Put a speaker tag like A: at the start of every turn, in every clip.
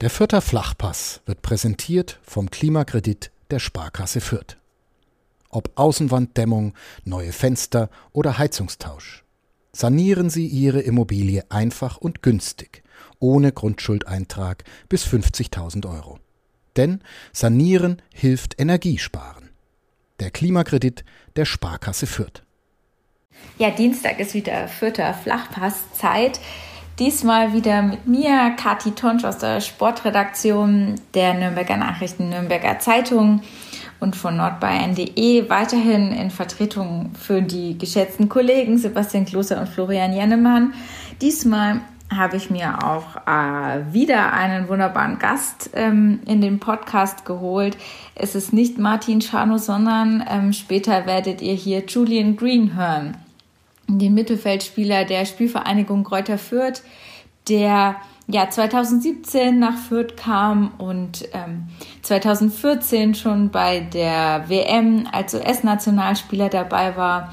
A: Der Fürther Flachpass wird präsentiert vom Klimakredit der Sparkasse Fürth. Ob Außenwanddämmung, neue Fenster oder Heizungstausch. Sanieren Sie Ihre Immobilie einfach und günstig, ohne Grundschuldeintrag bis 50.000 Euro. Denn Sanieren hilft Energiesparen. Der Klimakredit der Sparkasse Fürth.
B: Ja, Dienstag ist wieder Fürther Flachpasszeit. Diesmal wieder mit mir, Kati Tonsch aus der Sportredaktion der Nürnberger Nachrichten, Nürnberger Zeitung und von nordbayern.de. Weiterhin in Vertretung für die geschätzten Kollegen Sebastian Klose und Florian Jennemann. Diesmal habe ich mir auch äh, wieder einen wunderbaren Gast ähm, in den Podcast geholt. Es ist nicht Martin Schano, sondern ähm, später werdet ihr hier Julian Green hören den Mittelfeldspieler der Spielvereinigung Kräuter Fürth, der ja 2017 nach Fürth kam und ähm, 2014 schon bei der WM als US-Nationalspieler dabei war.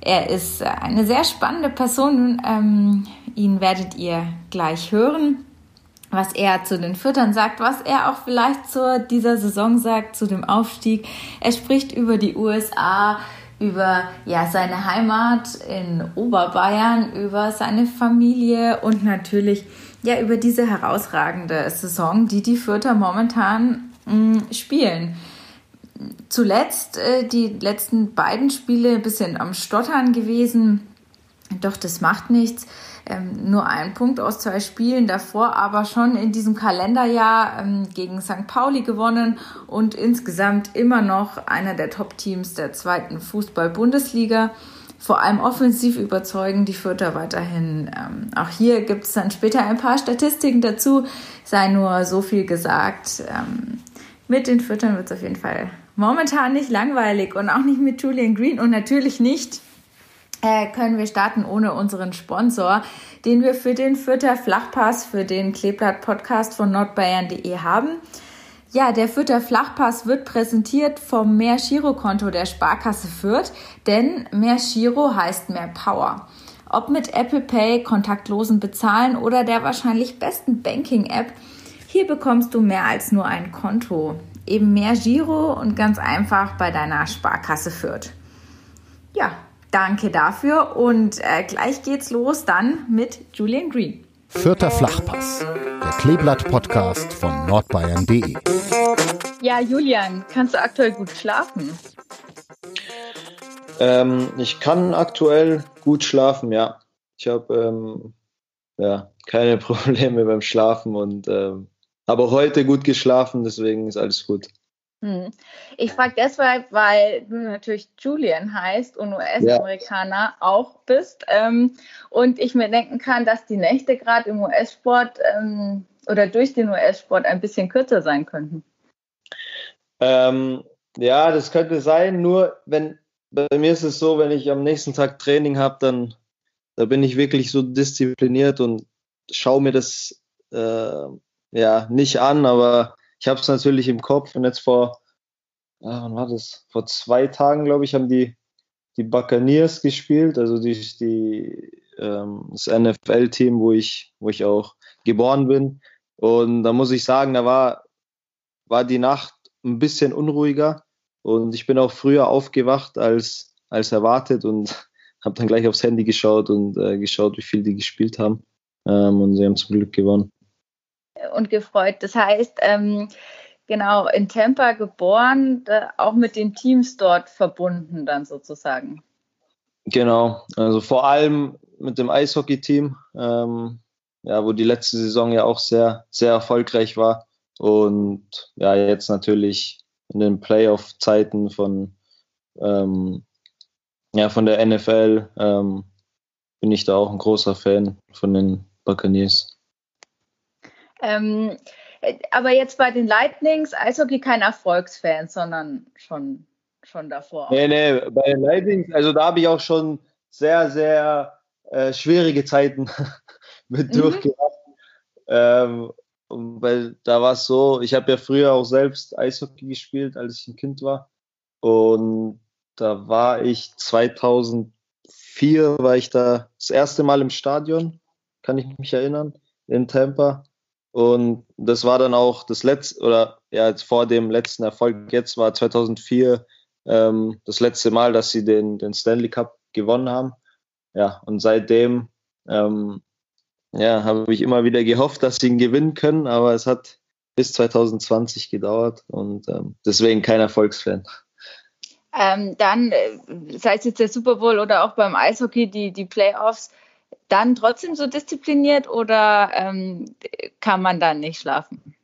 B: Er ist eine sehr spannende Person. Ähm, ihn werdet ihr gleich hören, was er zu den Füttern sagt, was er auch vielleicht zu dieser Saison sagt, zu dem Aufstieg. Er spricht über die USA, über ja, seine Heimat in Oberbayern, über seine Familie und natürlich ja, über diese herausragende Saison, die die Fürther momentan mh, mm, spielen. Zuletzt äh, die letzten beiden Spiele ein bisschen am Stottern gewesen, doch das macht nichts ähm, nur ein Punkt aus zwei Spielen davor, aber schon in diesem Kalenderjahr ähm, gegen St. Pauli gewonnen und insgesamt immer noch einer der Top-Teams der zweiten Fußball-Bundesliga. Vor allem offensiv überzeugen die Fürther weiterhin. Ähm, auch hier gibt es dann später ein paar Statistiken dazu, sei nur so viel gesagt. Ähm, mit den Fürtern wird es auf jeden Fall momentan nicht langweilig und auch nicht mit Julian Green und natürlich nicht können wir starten ohne unseren Sponsor, den wir für den Fürther Flachpass, für den Kleeblatt Podcast von nordbayern.de haben. Ja, der Fürther Flachpass wird präsentiert vom Mehr Girokonto der Sparkasse Fürth, denn Mehr Giro heißt mehr Power. Ob mit Apple Pay, kontaktlosen Bezahlen oder der wahrscheinlich besten Banking-App, hier bekommst du mehr als nur ein Konto. Eben mehr Giro und ganz einfach bei deiner Sparkasse Fürth. Ja, Danke dafür und äh, gleich geht's los dann mit Julian Green.
A: Vierter Flachpass, der Kleeblatt-Podcast von nordbayern.de.
B: Ja, Julian, kannst du aktuell gut schlafen?
C: Ähm, ich kann aktuell gut schlafen, ja. Ich habe ähm, ja, keine Probleme beim Schlafen und ähm, habe heute gut geschlafen, deswegen ist alles gut.
B: Hm. Ich frage deshalb, weil du natürlich Julian heißt und US-Amerikaner ja. auch bist ähm, und ich mir denken kann, dass die Nächte gerade im US-Sport ähm, oder durch den US-Sport ein bisschen kürzer sein könnten.
C: Ähm, ja, das könnte sein, nur wenn bei mir ist es so, wenn ich am nächsten Tag Training habe, dann da bin ich wirklich so diszipliniert und schaue mir das äh, ja nicht an, aber ich habe es natürlich im Kopf und jetzt vor, äh, wann war das? Vor zwei Tagen, glaube ich, haben die, die Buccaneers gespielt, also die, die, ähm, das NFL-Team, wo ich, wo ich auch geboren bin. Und da muss ich sagen, da war, war die Nacht ein bisschen unruhiger und ich bin auch früher aufgewacht als, als erwartet und habe dann gleich aufs Handy geschaut und äh, geschaut, wie viel die gespielt haben. Ähm, und sie haben zum Glück gewonnen
B: und gefreut. Das heißt, ähm, genau, in Tampa geboren, auch mit den Teams dort verbunden dann sozusagen.
C: Genau, also vor allem mit dem Eishockey-Team, ähm, ja, wo die letzte Saison ja auch sehr, sehr erfolgreich war. Und ja, jetzt natürlich in den Playoff-Zeiten von, ähm, ja, von der NFL ähm, bin ich da auch ein großer Fan von den Buccaneers.
B: Ähm, aber jetzt bei den Lightnings, Eishockey kein Erfolgsfan, sondern schon, schon davor.
C: Nee, nee, bei den Lightnings, also da habe ich auch schon sehr, sehr äh, schwierige Zeiten mit mhm. durchgemacht. Ähm, weil da war es so, ich habe ja früher auch selbst Eishockey gespielt, als ich ein Kind war. Und da war ich 2004, war ich da das erste Mal im Stadion, kann ich mich erinnern, in Tampa. Und das war dann auch das letzte, oder ja, vor dem letzten Erfolg jetzt war 2004 ähm, das letzte Mal, dass sie den, den Stanley Cup gewonnen haben. Ja, und seitdem ähm, ja, habe ich immer wieder gehofft, dass sie ihn gewinnen können, aber es hat bis 2020 gedauert und ähm, deswegen kein Erfolgsfan.
B: Ähm, dann, äh, sei es jetzt der Super Bowl oder auch beim Eishockey, die, die Playoffs, dann trotzdem so diszipliniert oder ähm, kann man dann nicht schlafen?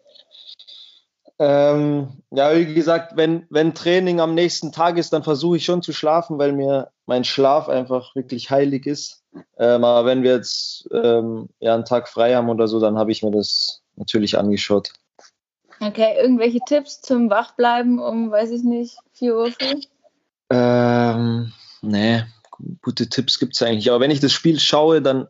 C: Ähm, ja, wie gesagt, wenn, wenn Training am nächsten Tag ist, dann versuche ich schon zu schlafen, weil mir mein Schlaf einfach wirklich heilig ist. Ähm, aber wenn wir jetzt ähm, ja, einen Tag frei haben oder so, dann habe ich mir das natürlich angeschaut.
B: Okay, irgendwelche Tipps zum Wachbleiben um, weiß ich nicht, 4 Uhr früh?
C: Ähm, nee, gute Tipps gibt es eigentlich. Aber wenn ich das Spiel schaue, dann,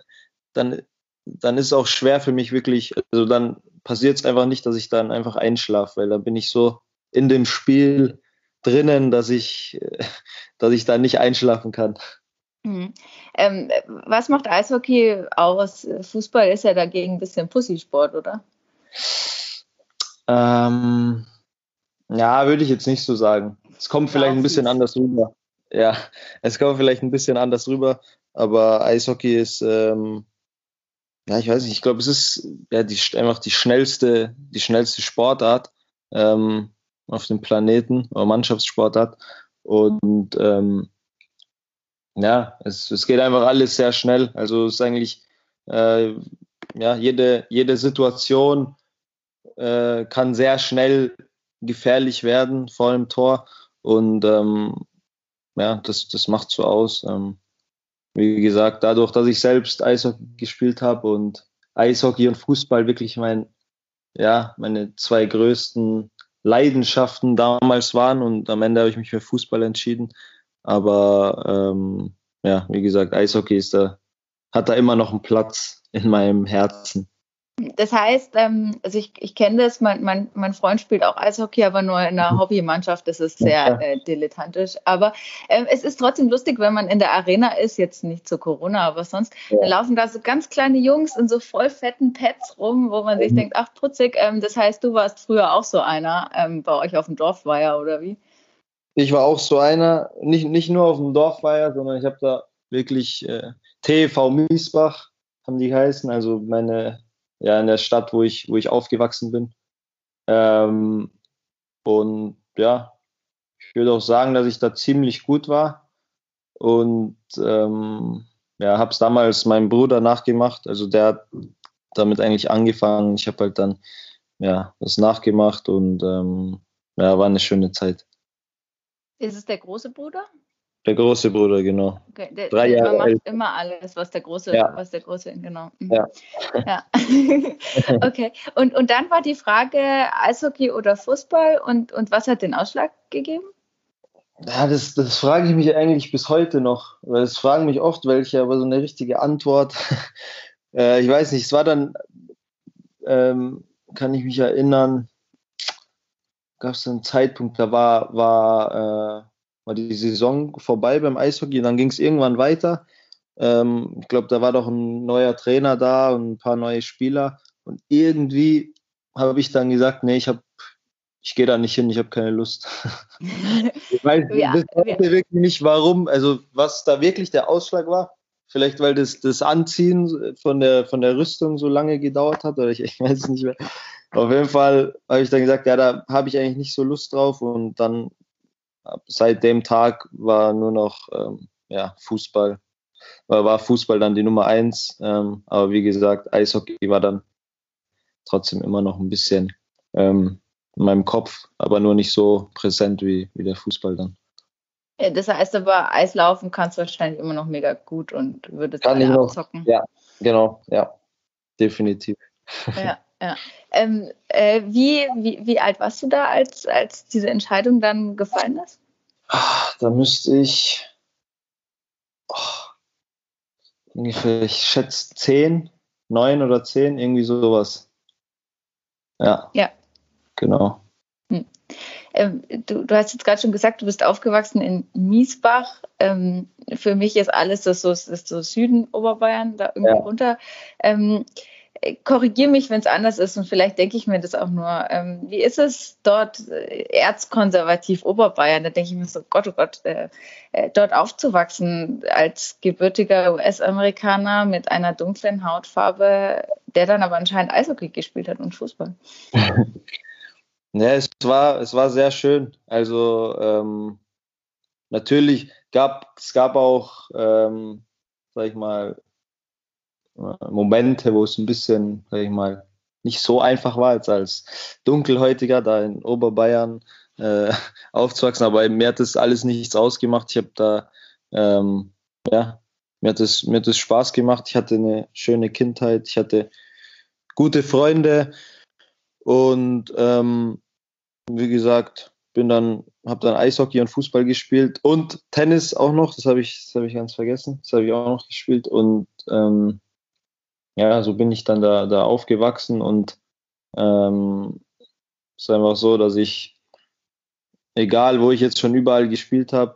C: dann, dann ist es auch schwer für mich wirklich, also dann passiert es einfach nicht, dass ich dann einfach einschlafe, weil da bin ich so in dem Spiel drinnen, dass ich, dass ich da nicht einschlafen kann.
B: Mhm. Ähm, was macht Eishockey aus? Fußball ist ja dagegen ein bisschen Pussysport, oder?
C: Ähm, ja, würde ich jetzt nicht so sagen. Es kommt vielleicht ein bisschen anders rüber. Ja, es kommt vielleicht ein bisschen anders rüber, aber Eishockey ist, ähm, ja, ich weiß nicht, ich glaube, es ist ja die, einfach die schnellste, die schnellste Sportart ähm, auf dem Planeten, oder Mannschaftssportart. Und ähm, ja, es, es geht einfach alles sehr schnell. Also es ist eigentlich, äh, ja, jede, jede Situation äh, kann sehr schnell gefährlich werden vor dem Tor. Und ähm, ja, das, das macht so aus. Ähm, wie gesagt, dadurch, dass ich selbst Eishockey gespielt habe und Eishockey und Fußball wirklich mein, ja, meine zwei größten Leidenschaften damals waren und am Ende habe ich mich für Fußball entschieden. Aber ähm, ja, wie gesagt, Eishockey ist da, hat da immer noch einen Platz in meinem Herzen.
B: Das heißt, ähm, also ich, ich kenne das, mein, mein, mein Freund spielt auch Eishockey, aber nur in einer mhm. Hobbymannschaft, das ist sehr äh, dilettantisch. Aber ähm, es ist trotzdem lustig, wenn man in der Arena ist, jetzt nicht zu Corona, aber sonst, ja. dann laufen da so ganz kleine Jungs in so voll fetten Pads rum, wo man sich mhm. denkt, ach putzig, ähm, das heißt, du warst früher auch so einer, ähm, bei euch auf dem Dorfweiher oder wie?
C: Ich war auch so einer, nicht, nicht nur auf dem Dorfweiher, sondern ich habe da wirklich äh, TV Miesbach, haben die heißen, also meine ja, in der Stadt, wo ich, wo ich aufgewachsen bin. Ähm, und ja, ich würde auch sagen, dass ich da ziemlich gut war. Und ähm, ja, habe es damals meinem Bruder nachgemacht. Also der hat damit eigentlich angefangen. Ich habe halt dann ja das nachgemacht und ähm, ja, war eine schöne Zeit.
B: Ist es der große Bruder?
C: Der große Bruder, genau.
B: Okay, der, Drei der Jahre macht älter. immer alles, was der große, ja. was der große, genau. Mhm. Ja. ja. okay. Und, und dann war die Frage Eishockey oder Fußball und, und was hat den Ausschlag gegeben?
C: Ja, das, das frage ich mich eigentlich bis heute noch, weil es fragen mich oft welche, aber so eine richtige Antwort. äh, ich weiß nicht, es war dann, ähm, kann ich mich erinnern, gab es einen Zeitpunkt, da war, war äh, war die Saison vorbei beim Eishockey. Dann ging es irgendwann weiter. Ähm, ich glaube, da war doch ein neuer Trainer da und ein paar neue Spieler. Und irgendwie habe ich dann gesagt, nee, ich habe ich gehe da nicht hin, ich habe keine Lust. ich weiß ja, bis heute ja. wirklich nicht, warum, also was da wirklich der Ausschlag war. Vielleicht, weil das, das Anziehen von der, von der Rüstung so lange gedauert hat, oder ich, ich weiß es nicht mehr. Auf jeden Fall habe ich dann gesagt, ja, da habe ich eigentlich nicht so Lust drauf und dann seit dem Tag war nur noch ähm, ja, Fußball. War Fußball dann die Nummer eins. Ähm, aber wie gesagt, Eishockey war dann trotzdem immer noch ein bisschen ähm, in meinem Kopf, aber nur nicht so präsent wie, wie der Fußball dann.
B: Ja, das heißt aber, Eislaufen kannst du wahrscheinlich immer noch mega gut und würdest
C: Kann alle abzocken. Ja, genau, ja, definitiv.
B: Ja, ja. Ähm, äh, wie, wie, wie alt warst du da, als, als diese Entscheidung dann gefallen ist?
C: Ach, da müsste ich oh, ungefähr, ich schätze zehn, neun oder zehn, irgendwie sowas. Ja.
B: Ja.
C: Genau. Hm.
B: Ähm, du, du, hast jetzt gerade schon gesagt, du bist aufgewachsen in Miesbach. Ähm, für mich ist alles das so, das so Süden Oberbayern, da irgendwie ja. runter. Äh, korrigiere mich, wenn es anders ist und vielleicht denke ich mir das auch nur. Ähm, wie ist es dort äh, erzkonservativ Oberbayern? Da denke ich mir so, Gott, oh Gott, äh, äh, dort aufzuwachsen als gebürtiger US-Amerikaner mit einer dunklen Hautfarbe, der dann aber anscheinend Eishockey gespielt hat und Fußball.
C: ja, es war, es war sehr schön. Also ähm, natürlich gab es gab auch, ähm, sag ich mal, Momente, wo es ein bisschen, sag ich mal, nicht so einfach war als als Dunkelhäutiger da in Oberbayern äh, aufzuwachsen, aber mir hat das alles nichts ausgemacht. Ich habe da, ähm, ja, mir hat, das, mir hat das Spaß gemacht. Ich hatte eine schöne Kindheit, ich hatte gute Freunde und ähm, wie gesagt, bin dann, habe dann Eishockey und Fußball gespielt und Tennis auch noch. Das habe ich, das ich ganz vergessen. Das habe ich auch noch gespielt und ähm, ja, so bin ich dann da, da aufgewachsen und ähm, es ist einfach so, dass ich, egal wo ich jetzt schon überall gespielt habe,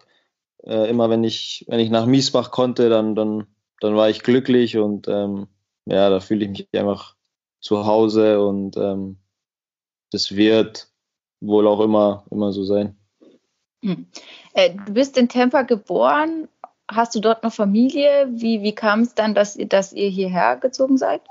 C: äh, immer wenn ich, wenn ich nach Miesbach konnte, dann, dann, dann war ich glücklich und ähm, ja, da fühle ich mich einfach zu Hause und ähm, das wird wohl auch immer, immer so sein.
B: Hm. Äh, du bist in Tampa geboren hast du dort noch Familie? Wie, wie kam es dann, dass ihr, dass ihr hierher gezogen seid?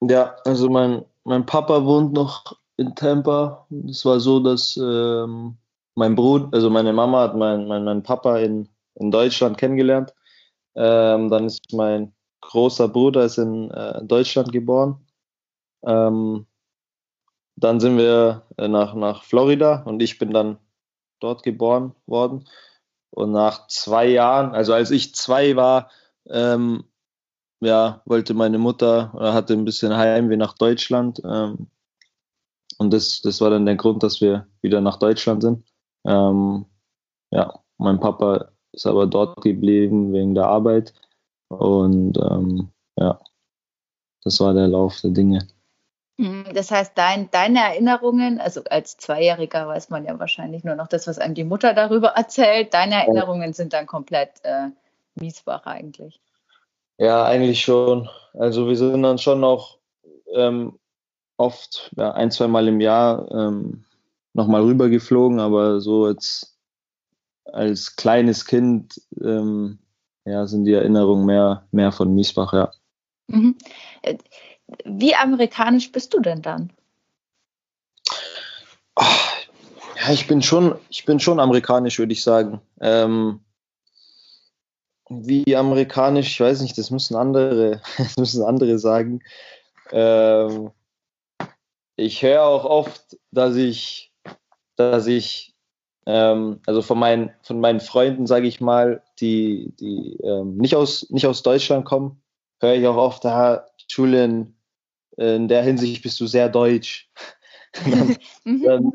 C: Ja, also mein, mein Papa wohnt noch in Tampa. Es war so, dass ähm, mein Bruder, also meine Mama hat meinen mein, mein Papa in, in Deutschland kennengelernt. Ähm, dann ist mein großer Bruder ist in äh, Deutschland geboren. Ähm, dann sind wir äh, nach, nach Florida und ich bin dann dort geboren worden. Und nach zwei Jahren, also als ich zwei war, ähm, ja, wollte meine Mutter oder hatte ein bisschen Heimweh nach Deutschland. Ähm, und das, das war dann der Grund, dass wir wieder nach Deutschland sind. Ähm, ja, mein Papa ist aber dort geblieben wegen der Arbeit. Und ähm, ja, das war der Lauf der Dinge.
B: Mhm, das heißt, dein, deine Erinnerungen, also als Zweijähriger weiß man ja wahrscheinlich nur noch das, was einem die Mutter darüber erzählt. Deine Erinnerungen sind dann komplett äh, Miesbach eigentlich.
C: Ja, eigentlich schon. Also wir sind dann schon noch ähm, oft, ja, ein, zwei Mal im Jahr ähm, nochmal rübergeflogen, aber so jetzt als kleines Kind ähm, ja, sind die Erinnerungen mehr, mehr von Miesbach, ja. Mhm.
B: Wie amerikanisch bist du denn dann?
C: ja, ich bin schon, ich bin schon amerikanisch, würde ich sagen. Ähm, wie amerikanisch, ich weiß nicht, das müssen andere, das müssen andere sagen. Ähm, ich höre auch oft, dass ich, dass ich, ähm, also von meinen, von meinen Freunden, sage ich mal, die, die ähm, nicht, aus, nicht aus Deutschland kommen, höre ich auch oft, da, Julian, in der Hinsicht bist du sehr deutsch. dann, mhm. dann,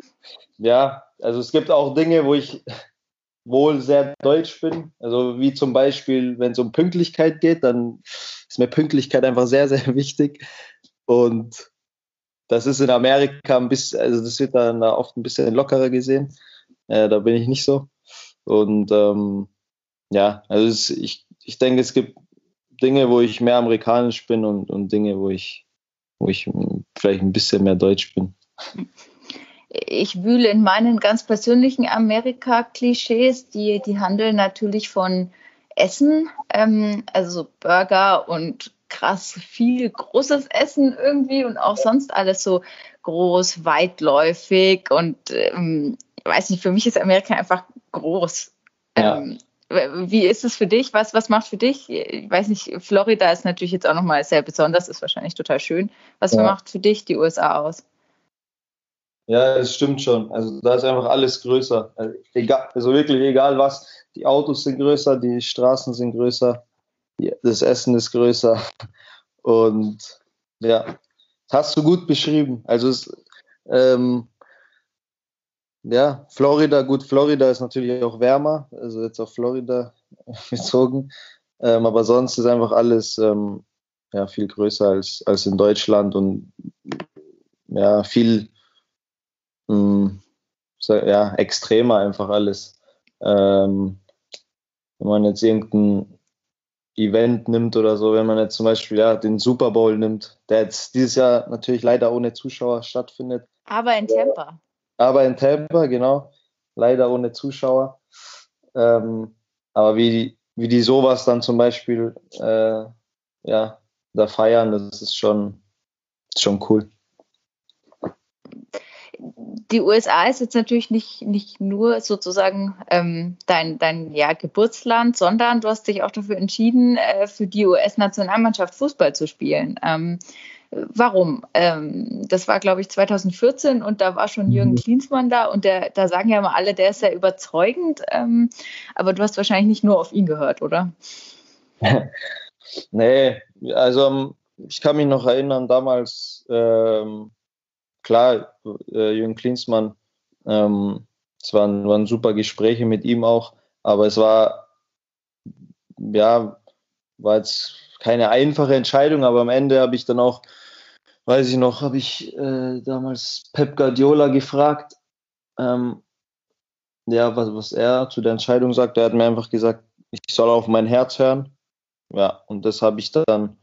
C: ja, also es gibt auch Dinge, wo ich wohl sehr deutsch bin. Also wie zum Beispiel, wenn es um Pünktlichkeit geht, dann ist mir Pünktlichkeit einfach sehr, sehr wichtig. Und das ist in Amerika ein bisschen, also das wird dann da oft ein bisschen lockerer gesehen. Äh, da bin ich nicht so. Und ähm, ja, also es, ich, ich denke, es gibt Dinge, wo ich mehr amerikanisch bin und, und Dinge, wo ich wo ich vielleicht ein bisschen mehr deutsch bin.
B: Ich wühle in meinen ganz persönlichen Amerika-Klischees, die, die handeln natürlich von Essen, ähm, also Burger und krass viel großes Essen irgendwie und auch sonst alles so groß, weitläufig und ähm, weiß nicht, für mich ist Amerika einfach groß. Ja. Ähm, wie ist es für dich? Was, was macht für dich? Ich weiß nicht, Florida ist natürlich jetzt auch nochmal sehr besonders, ist wahrscheinlich total schön. Was ja. macht für dich die USA aus?
C: Ja, es stimmt schon. Also da ist einfach alles größer. Also, egal, also wirklich egal was. Die Autos sind größer, die Straßen sind größer, das Essen ist größer. Und ja, das hast du gut beschrieben. Also es, ähm, ja, Florida, gut, Florida ist natürlich auch wärmer, also jetzt auf Florida bezogen. Ähm, aber sonst ist einfach alles ähm, ja, viel größer als, als in Deutschland und ja, viel hm, so, ja, extremer einfach alles. Ähm, wenn man jetzt irgendein Event nimmt oder so, wenn man jetzt zum Beispiel ja, den Super Bowl nimmt, der jetzt dieses Jahr natürlich leider ohne Zuschauer stattfindet.
B: Aber in Tampa.
C: Aber in Tampa, genau. Leider ohne Zuschauer. Ähm, aber wie, wie die sowas dann zum Beispiel äh, ja, da feiern, das ist schon, schon cool
B: die USA ist jetzt natürlich nicht, nicht nur sozusagen ähm, dein, dein ja, Geburtsland, sondern du hast dich auch dafür entschieden, äh, für die US-Nationalmannschaft Fußball zu spielen. Ähm, warum? Ähm, das war, glaube ich, 2014 und da war schon Jürgen mhm. Klinsmann da und der, da sagen ja immer alle, der ist sehr überzeugend, ähm, aber du hast wahrscheinlich nicht nur auf ihn gehört, oder?
C: nee, also ich kann mich noch erinnern, damals ähm, klar, äh, Jürgen Klinsmann, ähm, es waren, waren super Gespräche mit ihm auch, aber es war, ja, war jetzt keine einfache Entscheidung, aber am Ende habe ich dann auch, weiß ich noch, habe ich äh, damals Pep Guardiola gefragt, ähm, ja, was, was er zu der Entscheidung sagt. Er hat mir einfach gesagt, ich soll auf mein Herz hören. Ja, und das habe ich dann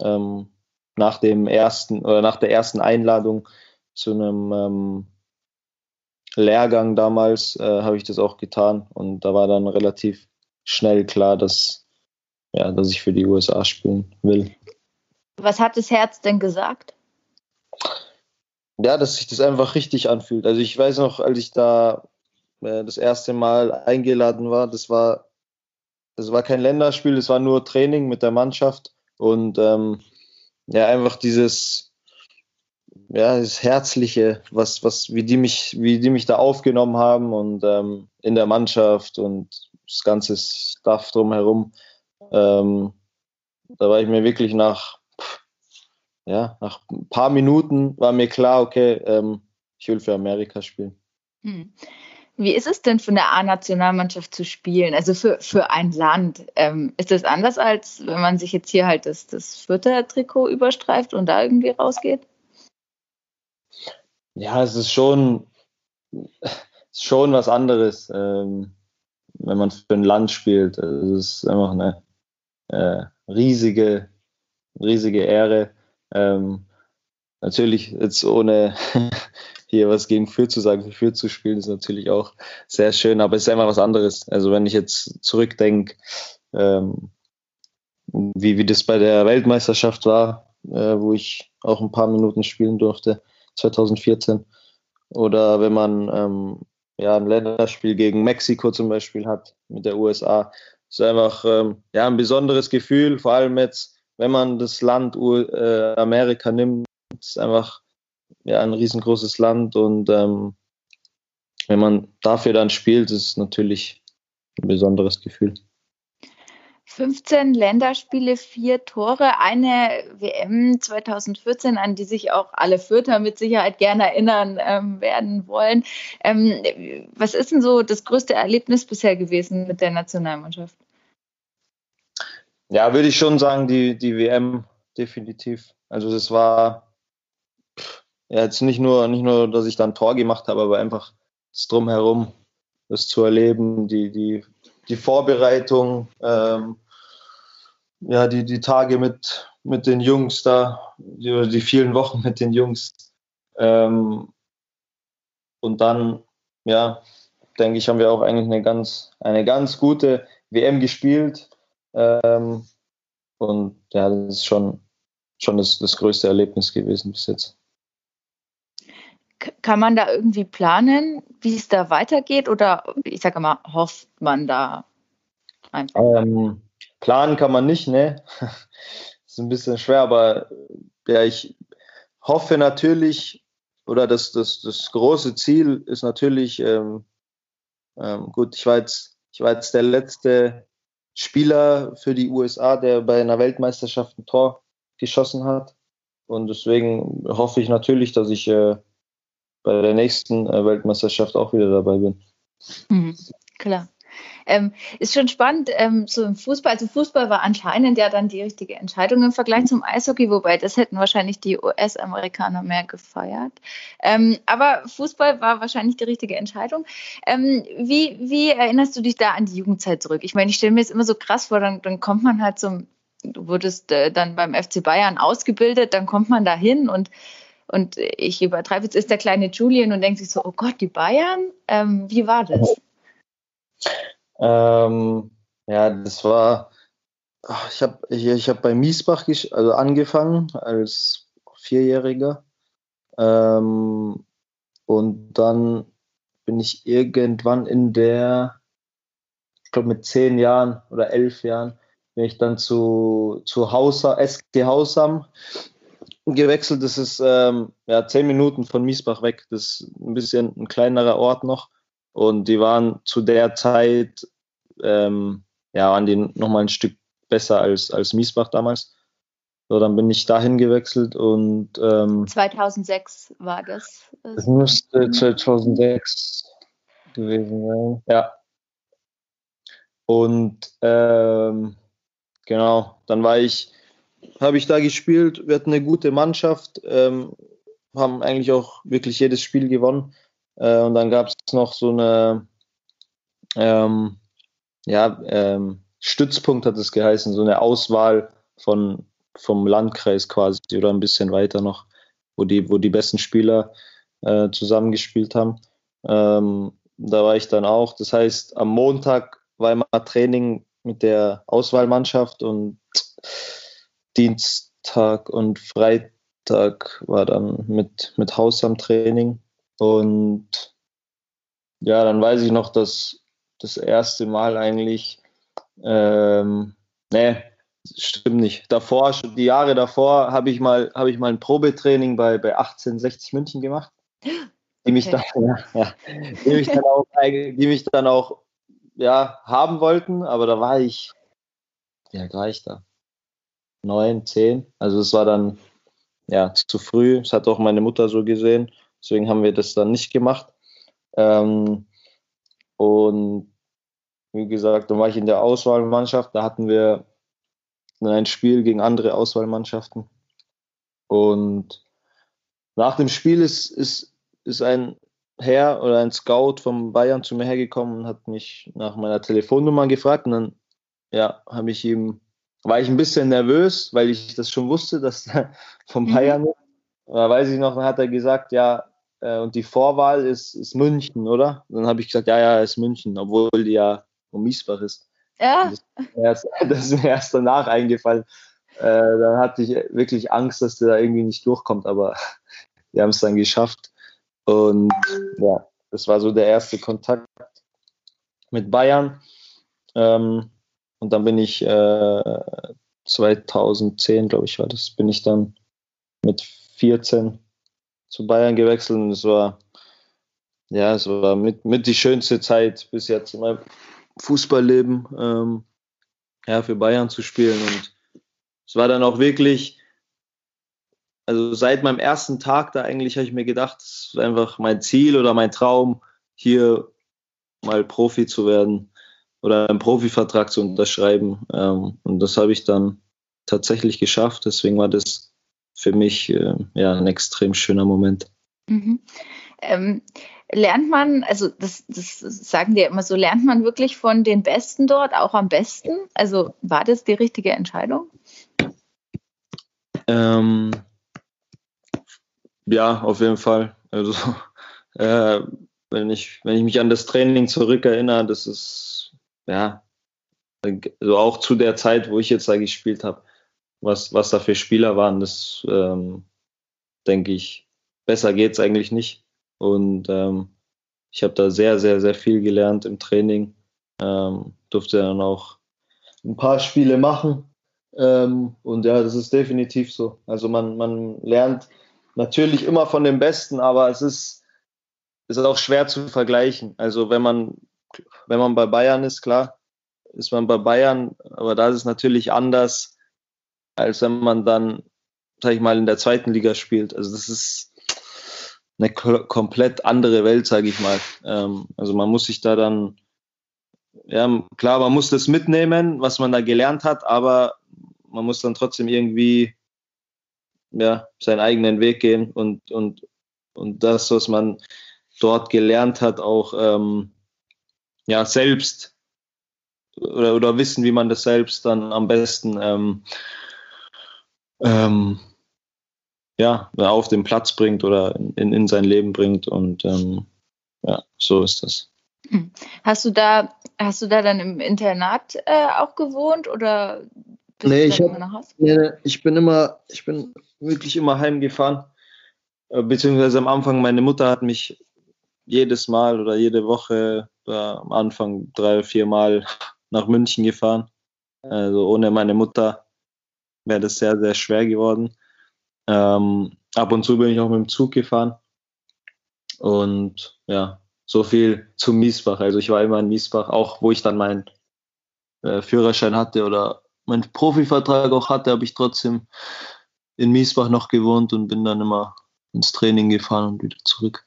C: ähm, nach dem ersten oder nach der ersten Einladung zu einem ähm, Lehrgang damals äh, habe ich das auch getan und da war dann relativ schnell klar, dass, ja, dass ich für die USA spielen will.
B: Was hat das Herz denn gesagt?
C: Ja, dass sich das einfach richtig anfühlt. Also ich weiß noch, als ich da äh, das erste Mal eingeladen war, das war, das war kein Länderspiel, das war nur Training mit der Mannschaft und ähm, ja, einfach dieses, ja, das Herzliche, was, was, wie die mich, wie die mich da aufgenommen haben und ähm, in der Mannschaft und das ganze Stuff drumherum. Ähm, da war ich mir wirklich nach, ja, nach ein paar Minuten war mir klar, okay, ähm, ich will für Amerika spielen. Hm.
B: Wie ist es denn für eine A-Nationalmannschaft zu spielen? Also für, für ein Land. Ähm, ist das anders, als wenn man sich jetzt hier halt das, das vierte Trikot überstreift und da irgendwie rausgeht?
C: Ja, es ist schon, schon was anderes, ähm, wenn man für ein Land spielt. Also es ist einfach eine äh, riesige, riesige Ehre. Ähm, natürlich jetzt ohne hier was gegen Fürth zu sagen, für Fürth zu spielen, ist natürlich auch sehr schön, aber es ist einfach was anderes. Also wenn ich jetzt zurückdenke, ähm, wie, wie das bei der Weltmeisterschaft war, äh, wo ich auch ein paar Minuten spielen durfte, 2014. Oder wenn man ähm, ja, ein Länderspiel gegen Mexiko zum Beispiel hat mit der USA. Das ist einfach ähm, ja, ein besonderes Gefühl, vor allem jetzt, wenn man das Land äh, Amerika nimmt. Ist einfach ja, ein riesengroßes Land und ähm, wenn man dafür dann spielt, ist es natürlich ein besonderes Gefühl.
B: 15 Länderspiele, vier Tore, eine WM 2014, an die sich auch alle Fürther mit Sicherheit gerne erinnern ähm, werden wollen. Ähm, was ist denn so das größte Erlebnis bisher gewesen mit der Nationalmannschaft?
C: Ja, würde ich schon sagen, die, die WM definitiv. Also es war ja, jetzt nicht nur, nicht nur, dass ich dann Tor gemacht habe, aber einfach das Drumherum, das zu erleben, die, die, die Vorbereitung, ähm, ja, die, die Tage mit, mit den Jungs da, die, die vielen Wochen mit den Jungs. Ähm, und dann, ja, denke ich, haben wir auch eigentlich eine ganz, eine ganz gute WM gespielt. Ähm, und ja, das ist schon, schon das, das größte Erlebnis gewesen bis jetzt.
B: Kann man da irgendwie planen, wie es da weitergeht? Oder ich sage mal, hofft man da
C: einfach? Ähm, Planen kann man nicht, ne? ist ein bisschen schwer, aber ja, ich hoffe natürlich, oder das, das, das große Ziel ist natürlich, ähm, ähm, gut, ich war, jetzt, ich war jetzt der letzte Spieler für die USA, der bei einer Weltmeisterschaft ein Tor geschossen hat. Und deswegen hoffe ich natürlich, dass ich äh, bei der nächsten äh, Weltmeisterschaft auch wieder dabei bin.
B: Mhm, klar. Ähm, ist schon spannend, ähm, so im Fußball, also Fußball war anscheinend ja dann die richtige Entscheidung im Vergleich zum Eishockey, wobei das hätten wahrscheinlich die US-Amerikaner mehr gefeiert. Ähm, aber Fußball war wahrscheinlich die richtige Entscheidung. Ähm, wie, wie erinnerst du dich da an die Jugendzeit zurück? Ich meine, ich stelle mir jetzt immer so krass vor, dann, dann kommt man halt zum, du wurdest äh, dann beim FC Bayern ausgebildet, dann kommt man da hin und und ich übertreibe jetzt, ist der kleine Julian und denkt sich so, oh Gott, die Bayern, ähm, wie war das?
C: Ähm, ja, das war, ich habe ich, ich hab bei Miesbach also angefangen als Vierjähriger. Ähm, und dann bin ich irgendwann in der, ich glaube mit zehn Jahren oder elf Jahren, bin ich dann zu, zu Hausa, SG Hausam gewechselt. Das ist ähm, ja, zehn Minuten von Miesbach weg. Das ist ein bisschen ein kleinerer Ort noch. Und die waren zu der Zeit, ähm, ja, waren die nochmal ein Stück besser als, als Miesbach damals. So, dann bin ich dahin gewechselt und ähm,
B: 2006 war das.
C: Das müsste 2006 gewesen sein. Ja. Und ähm, genau, dann war ich habe ich da gespielt. Wir hatten eine gute Mannschaft, ähm, haben eigentlich auch wirklich jedes Spiel gewonnen. Äh, und dann gab es noch so eine, ähm, ja, ähm, Stützpunkt hat es geheißen, so eine Auswahl von, vom Landkreis quasi oder ein bisschen weiter noch, wo die, wo die besten Spieler äh, zusammengespielt haben. Ähm, da war ich dann auch. Das heißt, am Montag war immer Training mit der Auswahlmannschaft und Dienstag und Freitag war dann mit, mit Haus am Training. Und ja, dann weiß ich noch, dass das erste Mal eigentlich, ähm, nee, stimmt nicht. Davor, die Jahre davor, habe ich mal, habe ich mal ein Probetraining bei, bei 1860 München gemacht. Die mich okay. dann, ja, die mich dann auch, die mich dann auch ja, haben wollten, aber da war ich, ja, war ich da? neun, zehn. Also es war dann ja zu früh. Das hat auch meine Mutter so gesehen. Deswegen haben wir das dann nicht gemacht. Ähm, und wie gesagt, dann war ich in der Auswahlmannschaft. Da hatten wir ein Spiel gegen andere Auswahlmannschaften. Und nach dem Spiel ist, ist, ist ein Herr oder ein Scout von Bayern zu mir hergekommen und hat mich nach meiner Telefonnummer gefragt. Und dann ja, habe ich ihm war ich ein bisschen nervös, weil ich das schon wusste, dass vom mhm. Bayern. Mhm. Da weiß ich noch, dann hat er gesagt, ja, äh, und die Vorwahl ist, ist München, oder? Und dann habe ich gesagt, ja, ja, ist München, obwohl die ja um Miesbach ist. Ja. Das, das, ist mir erst danach eingefallen. Äh, dann hatte ich wirklich Angst, dass der da irgendwie nicht durchkommt, aber wir haben es dann geschafft. Und ja, das war so der erste Kontakt mit Bayern. Ähm, und dann bin ich äh, 2010, glaube ich, war das, bin ich dann mit 14 zu Bayern gewechselt und es war, ja, es war mit, mit die schönste Zeit bis jetzt in meinem Fußballleben, ähm, ja, für Bayern zu spielen. Und es war dann auch wirklich, also seit meinem ersten Tag da eigentlich habe ich mir gedacht, es ist einfach mein Ziel oder mein Traum, hier mal Profi zu werden oder einen Profivertrag zu unterschreiben. Ähm, und das habe ich dann tatsächlich geschafft. Deswegen war das für mich äh, ja ein extrem schöner Moment.
B: Mhm. Ähm, lernt man, also das, das sagen die ja immer so, lernt man wirklich von den Besten dort auch am besten? Also war das die richtige Entscheidung?
C: Ähm, ja, auf jeden Fall. Also äh, wenn ich, wenn ich mich an das Training zurückerinnere, das ist ja, also auch zu der Zeit, wo ich jetzt da gespielt habe, was, was da für Spieler waren, das ähm, denke ich, besser geht's eigentlich nicht. Und ähm, ich habe da sehr, sehr, sehr viel gelernt im Training. Ähm, durfte dann auch ein paar Spiele machen. Ähm, und ja, das ist definitiv so. Also man, man lernt natürlich immer von dem Besten, aber es ist, es ist auch schwer zu vergleichen. Also wenn man wenn man bei Bayern ist, klar, ist man bei Bayern, aber da ist es natürlich anders, als wenn man dann, sag ich mal, in der zweiten Liga spielt. Also das ist eine komplett andere Welt, sage ich mal. Ähm, also man muss sich da dann ja, klar, man muss das mitnehmen, was man da gelernt hat, aber man muss dann trotzdem irgendwie ja, seinen eigenen Weg gehen und, und, und das, was man dort gelernt hat, auch ähm, ja, selbst oder, oder wissen, wie man das selbst dann am besten ähm, ähm, ja, auf den Platz bringt oder in, in sein Leben bringt. Und ähm, ja, so ist das.
B: Hm. Hast du da, hast du da dann im Internat äh, auch gewohnt oder
C: bist nee, du ich hab, nach Hause? Nee, ich bin immer, ich bin wirklich immer heimgefahren. Äh, beziehungsweise am Anfang, meine Mutter hat mich jedes Mal oder jede Woche am Anfang drei, vier Mal nach München gefahren. Also ohne meine Mutter wäre das sehr, sehr schwer geworden. Ähm, ab und zu bin ich auch mit dem Zug gefahren. Und ja, so viel zu Miesbach. Also ich war immer in Miesbach, auch wo ich dann meinen äh, Führerschein hatte oder meinen Profivertrag auch hatte, habe ich trotzdem in Miesbach noch gewohnt und bin dann immer ins Training gefahren und wieder zurück.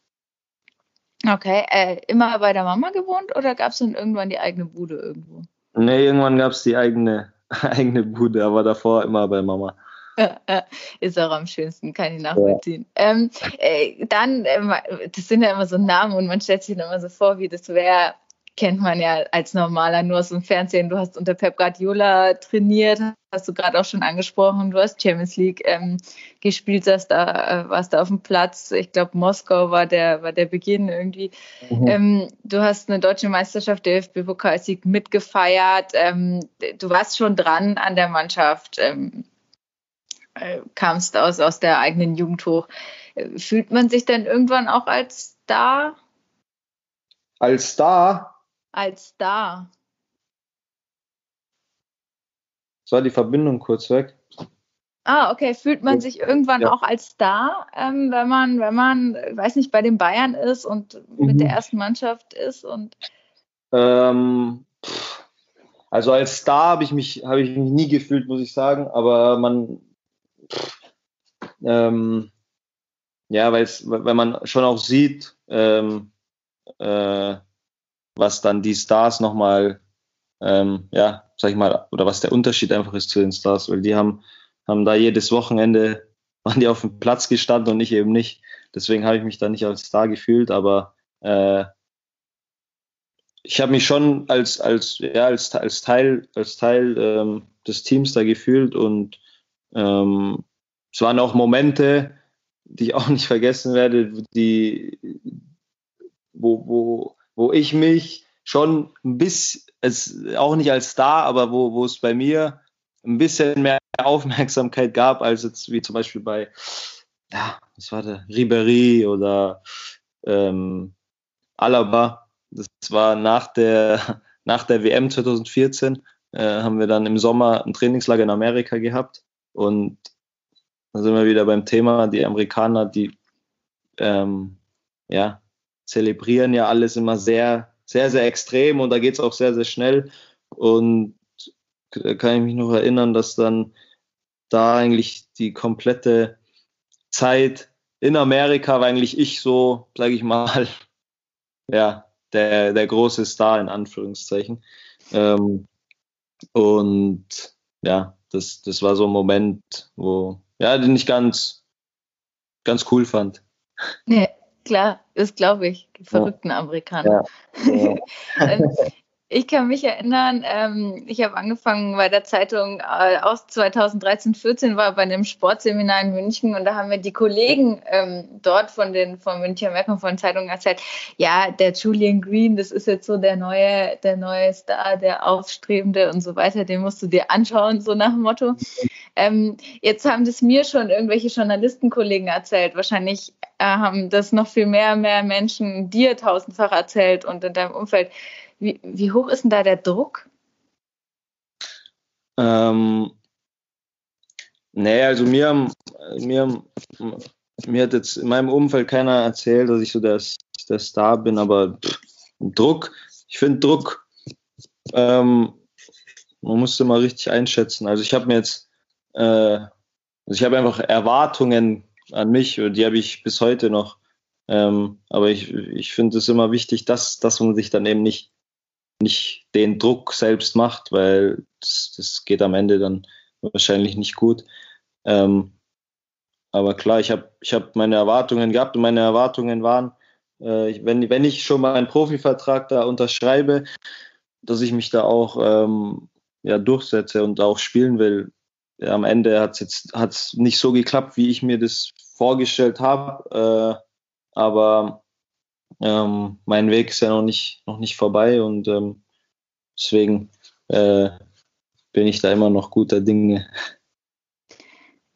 B: Okay, äh, immer bei der Mama gewohnt oder gab es dann irgendwann die eigene Bude irgendwo?
C: Nee, irgendwann gab es die eigene, eigene Bude, aber davor immer bei Mama.
B: Ist auch am schönsten, kann ich nachvollziehen. Ja. Ähm, äh, dann, äh, das sind ja immer so Namen und man stellt sich dann immer so vor, wie das wäre, kennt man ja als normaler nur aus dem Fernsehen. Du hast unter Pep Guardiola trainiert, hast du gerade auch schon angesprochen. Du hast Champions League ähm, gespielt, hast da, äh, warst da auf dem Platz. Ich glaube, Moskau war der, war der Beginn irgendwie. Mhm. Ähm, du hast eine deutsche Meisterschaft, der DFB-Pokalsieg mitgefeiert. Ähm, du warst schon dran an der Mannschaft. Ähm, äh, kamst aus, aus der eigenen Jugend hoch. Äh, fühlt man sich dann irgendwann auch als Star?
C: Als Star?
B: Als Star.
C: So war die Verbindung kurz weg.
B: Ah, okay. Fühlt man sich irgendwann ja. auch als Star, ähm, wenn man, wenn man, weiß nicht, bei den Bayern ist und mhm. mit der ersten Mannschaft ist und
C: ähm, also als Star habe ich mich habe ich mich nie gefühlt, muss ich sagen. Aber man ähm, ja, weil weil man schon auch sieht, ähm, äh, was dann die Stars nochmal, ähm, ja, sag ich mal, oder was der Unterschied einfach ist zu den Stars, weil die haben, haben da jedes Wochenende, waren die auf dem Platz gestanden und ich eben nicht. Deswegen habe ich mich da nicht als Star gefühlt, aber äh, ich habe mich schon als, als, ja, als, als Teil, als Teil ähm, des Teams da gefühlt und ähm, es waren auch Momente, die ich auch nicht vergessen werde, die, wo, wo, wo ich mich schon ein bisschen, es, auch nicht als Star, aber wo, wo es bei mir ein bisschen mehr Aufmerksamkeit gab, als jetzt wie zum Beispiel bei, ja, was war der, Ribery oder ähm, Alaba. Das war nach der, nach der WM 2014, äh, haben wir dann im Sommer ein Trainingslager in Amerika gehabt und da sind wir wieder beim Thema, die Amerikaner, die ähm, ja, zelebrieren ja alles immer sehr, sehr, sehr extrem und da geht es auch sehr, sehr schnell. Und da kann ich mich noch erinnern, dass dann da eigentlich die komplette Zeit in Amerika war eigentlich ich so, sage ich mal, ja, der, der große Star in Anführungszeichen. Ähm, und ja, das, das war so ein Moment, wo, ja, den ich ganz, ganz cool fand.
B: Nee, klar, das glaube ich. Die verrückten. Amerikaner. Ja. Ja. Ich kann mich erinnern, ähm, ich habe angefangen bei der Zeitung äh, aus 2013, 14 war bei einem Sportseminar in München und da haben mir die Kollegen ähm, dort von den von Münchner Merkur von Zeitungen erzählt, ja, der Julian Green, das ist jetzt so der neue, der neue Star, der Aufstrebende und so weiter, den musst du dir anschauen, so nach dem Motto. Ähm, jetzt haben das mir schon irgendwelche Journalistenkollegen erzählt. Wahrscheinlich äh, haben das noch viel mehr, mehr Menschen dir tausendfach erzählt und in deinem Umfeld. Wie, wie hoch ist denn da der Druck?
C: Ähm, nee, also mir, mir, mir hat jetzt in meinem Umfeld keiner erzählt, dass ich so der, der Star bin, aber Druck, ich finde Druck, ähm, man muss immer richtig einschätzen. Also ich habe mir jetzt, äh, also ich habe einfach Erwartungen an mich und die habe ich bis heute noch. Ähm, aber ich, ich finde es immer wichtig, dass, dass man sich dann eben nicht nicht den Druck selbst macht, weil das, das geht am Ende dann wahrscheinlich nicht gut. Ähm, aber klar, ich habe ich hab meine Erwartungen gehabt und meine Erwartungen waren, äh, wenn, wenn ich schon mal einen Profivertrag da unterschreibe, dass ich mich da auch ähm, ja, durchsetze und auch spielen will. Ja, am Ende hat es jetzt hat's nicht so geklappt, wie ich mir das vorgestellt habe. Äh, aber ähm, mein Weg ist ja noch nicht, noch nicht vorbei und ähm, deswegen äh, bin ich da immer noch guter Dinge.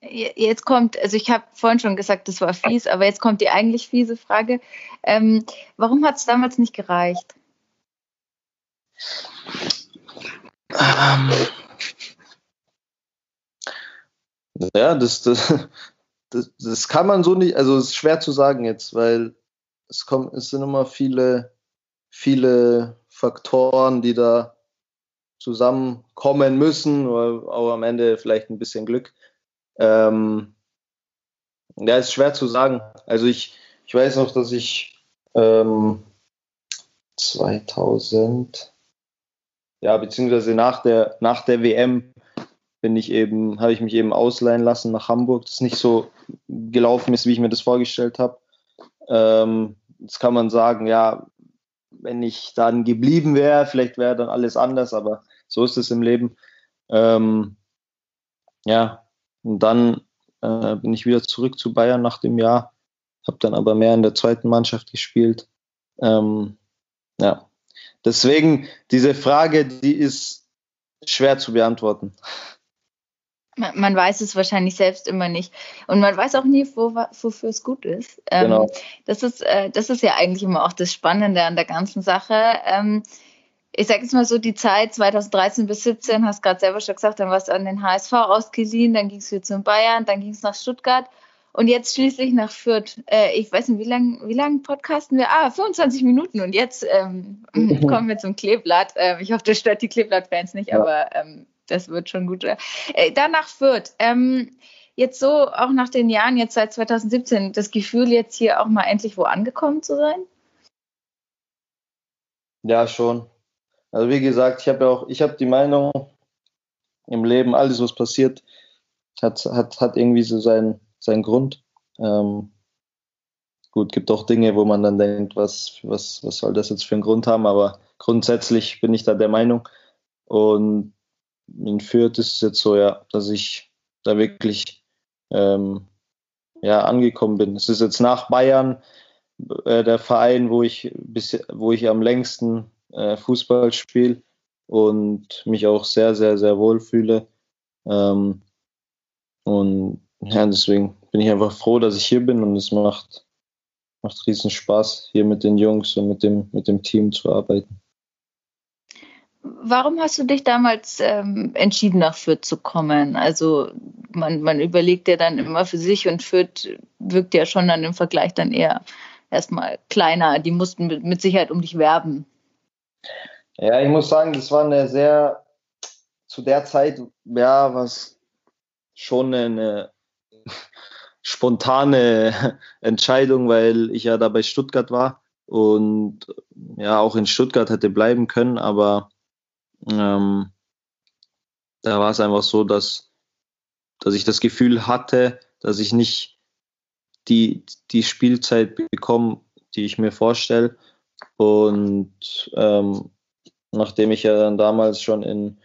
B: Jetzt kommt, also ich habe vorhin schon gesagt, das war fies, aber jetzt kommt die eigentlich fiese Frage. Ähm, warum hat es damals nicht gereicht?
C: Ähm, ja, das, das, das, das, kann man so nicht, also es ist schwer zu sagen jetzt, weil es, kommt, es sind immer viele, viele Faktoren, die da zusammenkommen müssen, auch am Ende vielleicht ein bisschen Glück. Ähm, ja, ist schwer zu sagen. Also ich, ich weiß noch, dass ich ähm, 2000, ja, beziehungsweise nach der, nach der WM bin ich eben, habe ich mich eben ausleihen lassen nach Hamburg, das nicht so gelaufen ist, wie ich mir das vorgestellt habe. Ähm, jetzt kann man sagen, ja, wenn ich dann geblieben wäre, vielleicht wäre dann alles anders, aber so ist es im Leben. Ähm, ja, und dann äh, bin ich wieder zurück zu Bayern nach dem Jahr, habe dann aber mehr in der zweiten Mannschaft gespielt. Ähm, ja, deswegen diese Frage, die ist schwer zu beantworten.
B: Man, man, weiß es wahrscheinlich selbst immer nicht. Und man weiß auch nie, wo, wofür es gut ist. Ähm, genau. das, ist äh, das ist ja eigentlich immer auch das Spannende an der ganzen Sache. Ähm, ich sage jetzt mal so, die Zeit 2013 bis 17, hast gerade selber schon gesagt, dann warst du an den HSV ausgeliehen, dann ging es wieder zum Bayern, dann ging es nach Stuttgart und jetzt schließlich nach Fürth. Äh, ich weiß nicht, wie lange wie lang podcasten wir? Ah, 25 Minuten und jetzt ähm, kommen wir zum Kleeblatt. Äh, ich hoffe, das stört die Kleeblatt-Fans nicht, ja. aber ähm, das wird schon gut. Äh, danach Fürth. Ähm, jetzt so, auch nach den Jahren, jetzt seit 2017, das Gefühl, jetzt hier auch mal endlich wo angekommen zu sein?
C: Ja, schon. Also wie gesagt, ich habe ja auch, ich habe die Meinung im Leben, alles was passiert, hat, hat, hat irgendwie so seinen, seinen Grund. Ähm, gut, gibt auch Dinge, wo man dann denkt, was, was, was soll das jetzt für einen Grund haben, aber grundsätzlich bin ich da der Meinung. Und in Fürth ist es jetzt so, ja, dass ich da wirklich ähm, ja, angekommen bin. Es ist jetzt nach Bayern äh, der Verein, wo ich, bis, wo ich am längsten äh, Fußball spiele und mich auch sehr, sehr, sehr wohl fühle. Ähm, und ja, deswegen bin ich einfach froh, dass ich hier bin und es macht, macht riesen Spaß, hier mit den Jungs und mit dem, mit dem Team zu arbeiten.
B: Warum hast du dich damals ähm, entschieden, nach Fürth zu kommen? Also man, man überlegt ja dann immer für sich und Fürth wirkt ja schon dann im Vergleich dann eher erstmal kleiner. Die mussten mit, mit Sicherheit um dich werben.
C: Ja, ich muss sagen, das war eine sehr, zu der Zeit, ja, was schon eine spontane Entscheidung, weil ich ja da bei Stuttgart war und ja auch in Stuttgart hätte bleiben können, aber ähm, da war es einfach so, dass, dass ich das Gefühl hatte, dass ich nicht die, die Spielzeit bekomme, die ich mir vorstelle. Und ähm, nachdem ich ja dann damals schon in,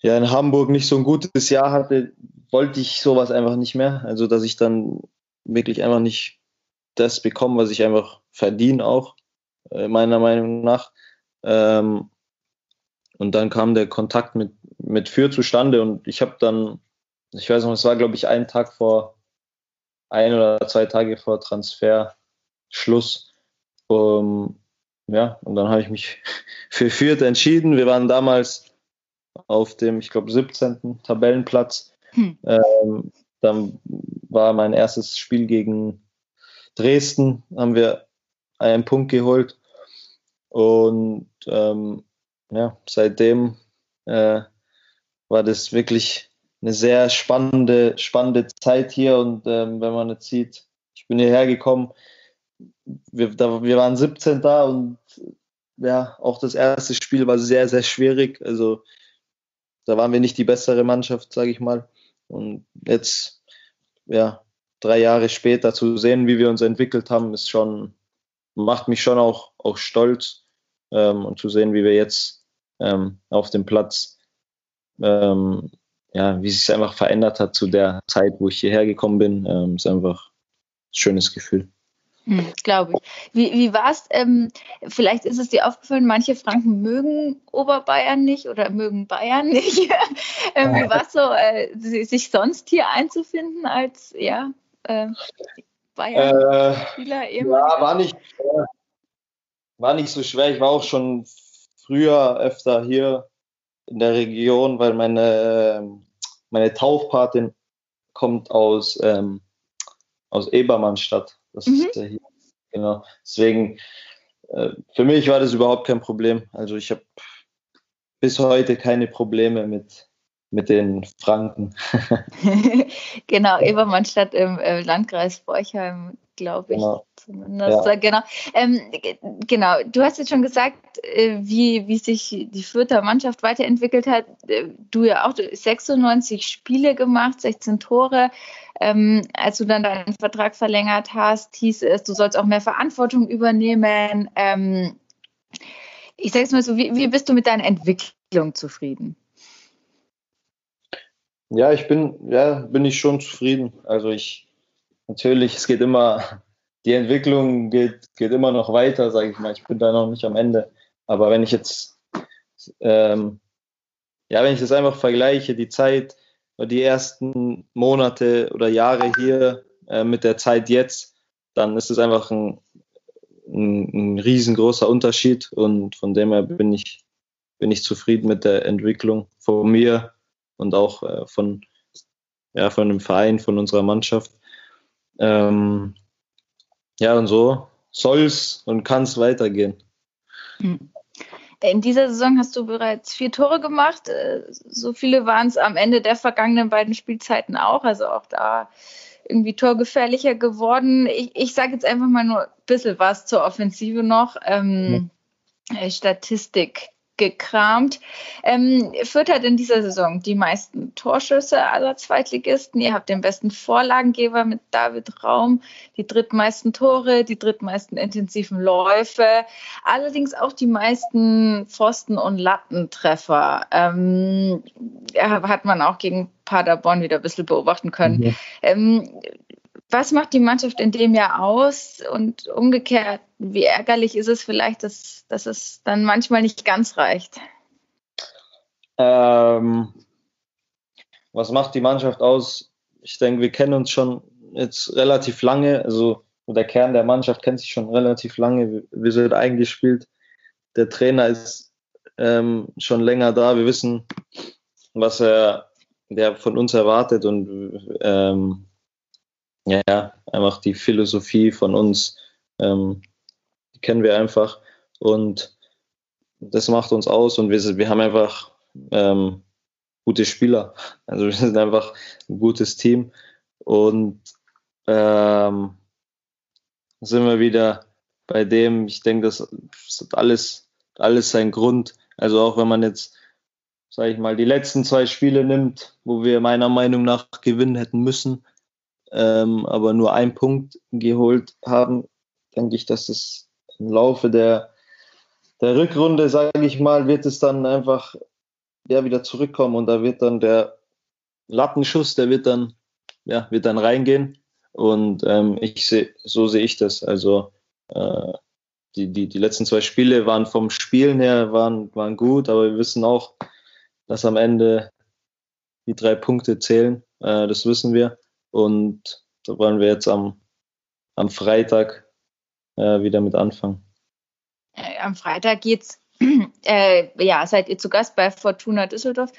C: ja, in Hamburg nicht so ein gutes Jahr hatte, wollte ich sowas einfach nicht mehr. Also, dass ich dann wirklich einfach nicht das bekomme, was ich einfach verdiene, auch äh, meiner Meinung nach. Ähm, und dann kam der Kontakt mit, mit Für zustande und ich habe dann, ich weiß noch, es war glaube ich ein Tag vor, ein oder zwei Tage vor Transferschluss, um, ja, und dann habe ich mich für Fürth entschieden. Wir waren damals auf dem, ich glaube, 17. Tabellenplatz. Hm. Ähm, dann war mein erstes Spiel gegen Dresden, haben wir einen Punkt geholt. Und ähm, ja, seitdem äh, war das wirklich eine sehr spannende, spannende Zeit hier. Und ähm, wenn man jetzt sieht, ich bin hierher gekommen, wir, da, wir waren 17 da und ja, auch das erste Spiel war sehr, sehr schwierig. Also da waren wir nicht die bessere Mannschaft, sage ich mal. Und jetzt, ja, drei Jahre später zu sehen, wie wir uns entwickelt haben, ist schon, macht mich schon auch, auch stolz. Ähm, und zu sehen, wie wir jetzt ähm, auf dem Platz, ähm, ja, wie sich einfach verändert hat zu der Zeit, wo ich hierher gekommen bin, ähm, ist einfach ein schönes Gefühl.
B: Hm, Glaube ich. Wie, wie war es? Ähm, vielleicht ist es dir aufgefallen, manche Franken mögen Oberbayern nicht oder mögen Bayern nicht. ähm, wie war es so, äh, sich sonst hier einzufinden als ja, äh,
C: Bayern-Spieler? Äh, ja, war nicht, war nicht so schwer. Ich war auch schon früher öfter hier in der Region, weil meine, ähm, meine Taufpatin kommt aus, ähm, aus Ebermannstadt. Das mhm. ist hier. Genau. Deswegen, äh, für mich war das überhaupt kein Problem. Also ich habe bis heute keine Probleme mit, mit den Franken.
B: genau, Ebermannstadt im äh, Landkreis Borchheim, glaube ich. Genau. Zumindest. Ja. Genau. Ähm, genau, du hast jetzt schon gesagt, äh, wie, wie sich die Fürther Mannschaft weiterentwickelt hat. Äh, du ja auch 96 Spiele gemacht, 16 Tore. Ähm, als du dann deinen Vertrag verlängert hast, hieß es, du sollst auch mehr Verantwortung übernehmen. Ähm, ich sage es mal so, wie, wie bist du mit deiner Entwicklung zufrieden?
C: Ja, ich bin, ja, bin ich schon zufrieden. Also ich, natürlich, es geht immer, die Entwicklung geht, geht immer noch weiter, sage ich mal. Ich bin da noch nicht am Ende. Aber wenn ich jetzt, ähm, ja, wenn ich das einfach vergleiche, die Zeit, die ersten Monate oder Jahre hier äh, mit der Zeit jetzt, dann ist es einfach ein, ein, ein, riesengroßer Unterschied und von dem her bin ich, bin ich zufrieden mit der Entwicklung von mir und auch äh, von, ja, von dem Verein, von unserer Mannschaft. Ähm, ja, und so soll es und kann es weitergehen.
B: Mhm. In dieser Saison hast du bereits vier Tore gemacht. Äh, so viele waren es am Ende der vergangenen beiden Spielzeiten auch. Also auch da irgendwie torgefährlicher geworden. Ich, ich sage jetzt einfach mal nur ein bisschen was zur Offensive noch. Ähm, ja. Statistik gekramt. Ähm, Fürth hat in dieser Saison die meisten Torschüsse aller Zweitligisten. Ihr habt den besten Vorlagengeber mit David Raum, die drittmeisten Tore, die drittmeisten intensiven Läufe, allerdings auch die meisten Pfosten- und Lattentreffer. Ähm, hat man auch gegen Paderborn wieder ein bisschen beobachten können. Mhm. Ähm, was macht die Mannschaft in dem Jahr aus? Und umgekehrt, wie ärgerlich ist es vielleicht, dass, dass es dann manchmal nicht ganz reicht?
C: Ähm, was macht die Mannschaft aus? Ich denke, wir kennen uns schon jetzt relativ lange. Also der Kern der Mannschaft kennt sich schon relativ lange. Wir sind eingespielt. Der Trainer ist ähm, schon länger da. Wir wissen, was er der von uns erwartet und ähm, ja, ja, einfach die Philosophie von uns, ähm, die kennen wir einfach und das macht uns aus und wir, wir haben einfach ähm, gute Spieler. Also wir sind einfach ein gutes Team und ähm, sind wir wieder bei dem, ich denke, das, das hat alles, alles seinen Grund. Also auch wenn man jetzt, sage ich mal, die letzten zwei Spiele nimmt, wo wir meiner Meinung nach gewinnen hätten müssen, ähm, aber nur einen Punkt geholt haben, denke ich, dass es im Laufe der, der Rückrunde, sage ich mal, wird es dann einfach ja, wieder zurückkommen und da wird dann der Lattenschuss, der wird dann, ja, wird dann reingehen. Und ähm, ich sehe, so sehe ich das. Also äh, die, die, die letzten zwei Spiele waren vom Spielen her waren, waren gut, aber wir wissen auch, dass am Ende die drei Punkte zählen. Äh, das wissen wir. Und da wollen wir jetzt am, am Freitag äh, wieder mit anfangen.
B: Äh, am Freitag geht's. Äh, ja, seid ihr zu Gast bei Fortuna Düsseldorf.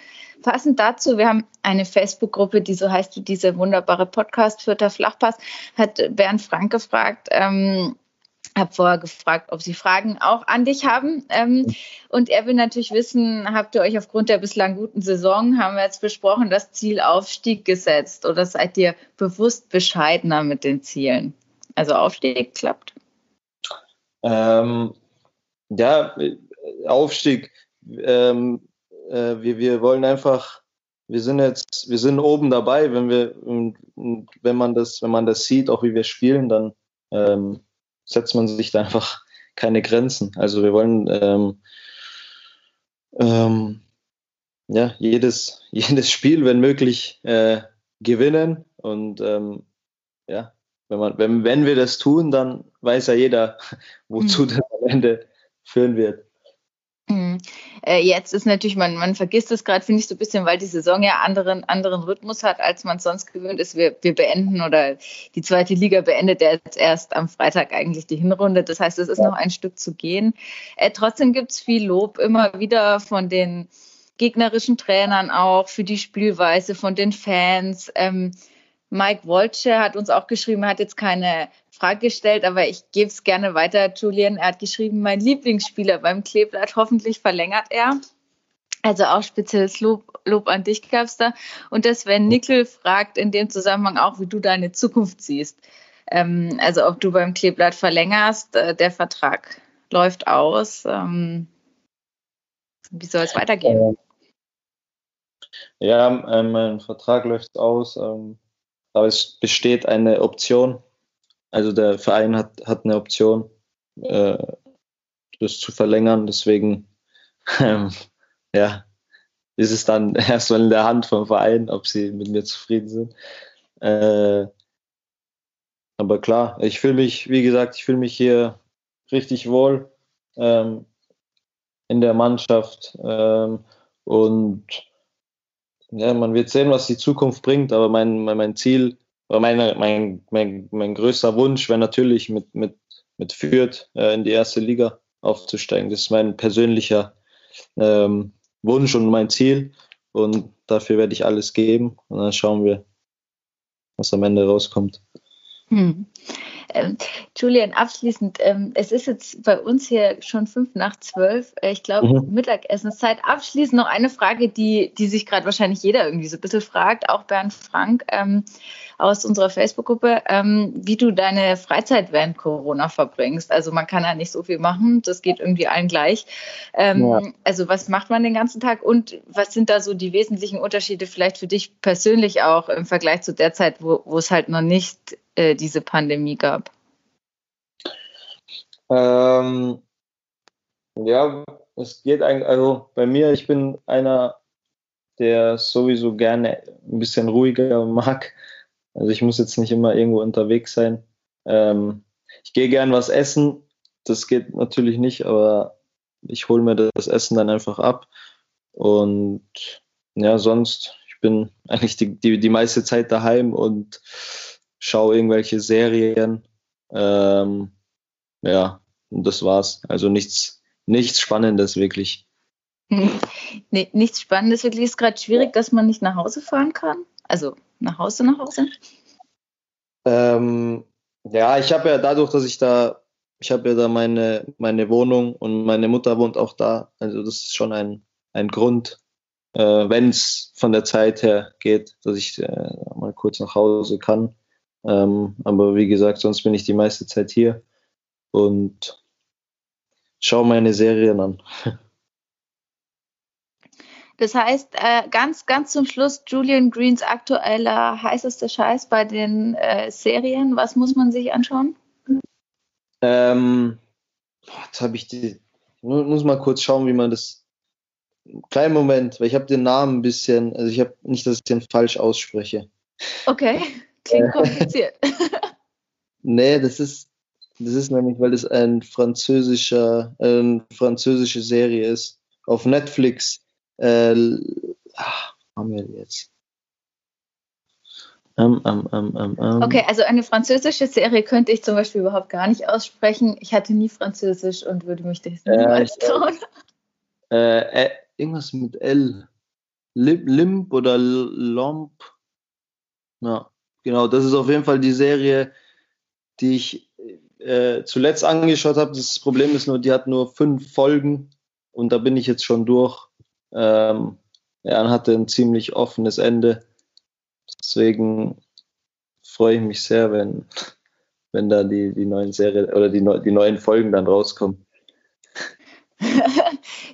B: Passend dazu, wir haben eine Facebook-Gruppe, die so heißt wie diese wunderbare Podcast Vierter Flachpass, hat Bernd Frank gefragt, ähm, habe vorher gefragt, ob Sie Fragen auch an dich haben. Ähm, und er will natürlich wissen, habt ihr euch aufgrund der bislang guten Saison, haben wir jetzt besprochen, das Ziel Aufstieg gesetzt oder seid ihr bewusst bescheidener mit den Zielen? Also Aufstieg klappt?
C: Ähm, ja, Aufstieg. Ähm, äh, wir, wir wollen einfach, wir sind jetzt, wir sind oben dabei, wenn wir, wenn man das, wenn man das sieht, auch wie wir spielen, dann ähm, setzt man sich da einfach keine Grenzen. Also wir wollen ähm, ähm, ja, jedes, jedes Spiel, wenn möglich, äh, gewinnen. Und ähm, ja, wenn, man, wenn, wenn wir das tun, dann weiß ja jeder, wozu mhm. das am Ende führen wird.
B: Mhm. Äh, jetzt ist natürlich, man, man vergisst es gerade, finde ich, so ein bisschen, weil die Saison ja anderen, anderen Rhythmus hat, als man sonst gewöhnt ist. Wir, wir beenden oder die zweite Liga beendet jetzt erst am Freitag eigentlich die Hinrunde. Das heißt, es ist noch ein Stück zu gehen. Äh, trotzdem gibt es viel Lob immer wieder von den gegnerischen Trainern auch für die Spielweise, von den Fans. Ähm, Mike Wolche hat uns auch geschrieben, er hat jetzt keine Frage gestellt, aber ich gebe es gerne weiter, Julian. Er hat geschrieben, mein Lieblingsspieler beim Kleeblatt, hoffentlich verlängert er. Also auch spezielles Lob, Lob an dich, Gabster. Und das Sven Nickel fragt in dem Zusammenhang auch, wie du deine Zukunft siehst. Ähm, also ob du beim Kleeblatt verlängerst, äh, der Vertrag läuft aus. Ähm, wie soll es weitergehen?
C: Ja, ähm, mein Vertrag läuft aus, ähm, aber es besteht eine Option. Also der Verein hat, hat eine Option, äh, das zu verlängern. Deswegen, ähm, ja, ist es dann erstmal in der Hand vom Verein, ob sie mit mir zufrieden sind. Äh, aber klar, ich fühle mich, wie gesagt, ich fühle mich hier richtig wohl ähm, in der Mannschaft ähm, und ja, man wird sehen, was die Zukunft bringt, aber mein, mein, Ziel, meine, mein, mein, mein größter Wunsch wäre natürlich mit, mit, mit Fürth äh, in die erste Liga aufzusteigen. Das ist mein persönlicher ähm, Wunsch und mein Ziel. Und dafür werde ich alles geben. Und dann schauen wir, was am Ende rauskommt.
B: Hm. Ähm, Julian, abschließend, ähm, es ist jetzt bei uns hier schon fünf nach zwölf. Äh, ich glaube, mhm. Mittagessenszeit. Abschließend noch eine Frage, die, die sich gerade wahrscheinlich jeder irgendwie so ein bisschen fragt, auch Bernd Frank ähm, aus unserer Facebook-Gruppe, ähm, wie du deine Freizeit während Corona verbringst. Also man kann ja nicht so viel machen, das geht irgendwie allen gleich. Ähm, ja. Also was macht man den ganzen Tag und was sind da so die wesentlichen Unterschiede vielleicht für dich persönlich auch im Vergleich zu der Zeit, wo, wo es halt noch nicht äh, diese Pandemie gab?
C: Ähm, ja, es geht eigentlich, also bei mir, ich bin einer, der sowieso gerne ein bisschen ruhiger mag. Also ich muss jetzt nicht immer irgendwo unterwegs sein. Ähm, ich gehe gern was essen. Das geht natürlich nicht, aber ich hole mir das Essen dann einfach ab. Und ja, sonst, ich bin eigentlich die, die, die meiste Zeit daheim und schaue irgendwelche Serien. Ähm, ja, und das war's. Also nichts, nichts Spannendes wirklich.
B: Nee, nichts Spannendes wirklich. Ist gerade schwierig, dass man nicht nach Hause fahren kann. Also nach Hause, nach Hause.
C: Ähm, ja, ich habe ja dadurch, dass ich da, ich habe ja da meine, meine Wohnung und meine Mutter wohnt auch da. Also das ist schon ein, ein Grund, äh, wenn es von der Zeit her geht, dass ich äh, mal kurz nach Hause kann. Ähm, aber wie gesagt, sonst bin ich die meiste Zeit hier und schaue meine Serien an.
B: Das heißt, äh, ganz, ganz zum Schluss, Julian Greens aktueller heißester Scheiß bei den äh, Serien. Was muss man sich anschauen?
C: Ähm, jetzt habe ich die. Ich muss mal kurz schauen, wie man das. Kleinen Moment, weil ich habe den Namen ein bisschen. Also ich habe nicht, dass ich den falsch ausspreche.
B: Okay. Klingt kompliziert.
C: nee, das ist, das ist nämlich, weil es ein französischer, eine französische Serie ist. Auf Netflix. Äh, ach, haben wir jetzt?
B: Um, um, um, okay, also eine französische Serie könnte ich zum Beispiel überhaupt gar nicht aussprechen. Ich hatte nie Französisch und würde mich das niemals
C: äh, trauen. Äh, äh, irgendwas mit L. Limp oder Lomp. Ja. Genau, das ist auf jeden Fall die Serie, die ich äh, zuletzt angeschaut habe. Das Problem ist nur, die hat nur fünf Folgen und da bin ich jetzt schon durch. Ähm, ja, hatte ein ziemlich offenes Ende. Deswegen freue ich mich sehr, wenn, wenn da die, die neuen Serien oder die, die neuen Folgen dann rauskommen.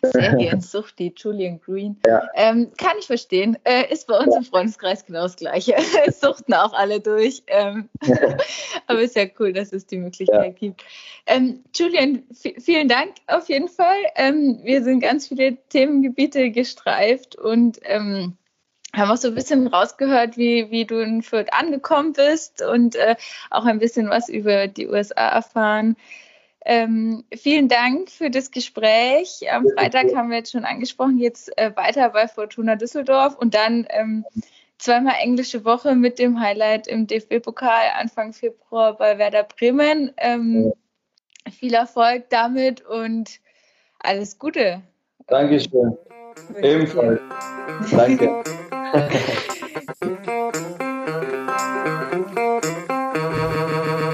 B: Seriensucht, die Julian Green. Ja. Ähm, kann ich verstehen. Äh, ist bei uns im Freundeskreis genau das Gleiche. Suchten auch alle durch. Ähm, aber ist ja cool, dass es die Möglichkeit gibt. Ähm, Julian, vielen Dank auf jeden Fall. Ähm, wir sind ganz viele Themengebiete gestreift und ähm, haben auch so ein bisschen rausgehört, wie, wie du in Fürth angekommen bist und äh, auch ein bisschen was über die USA erfahren. Ähm, vielen Dank für das Gespräch. Am Freitag haben wir jetzt schon angesprochen, jetzt äh, weiter bei Fortuna Düsseldorf und dann ähm, zweimal englische Woche mit dem Highlight im DFB-Pokal Anfang Februar bei Werder Bremen. Ähm, viel Erfolg damit und alles Gute.
C: Dankeschön. Ebenfalls. Danke.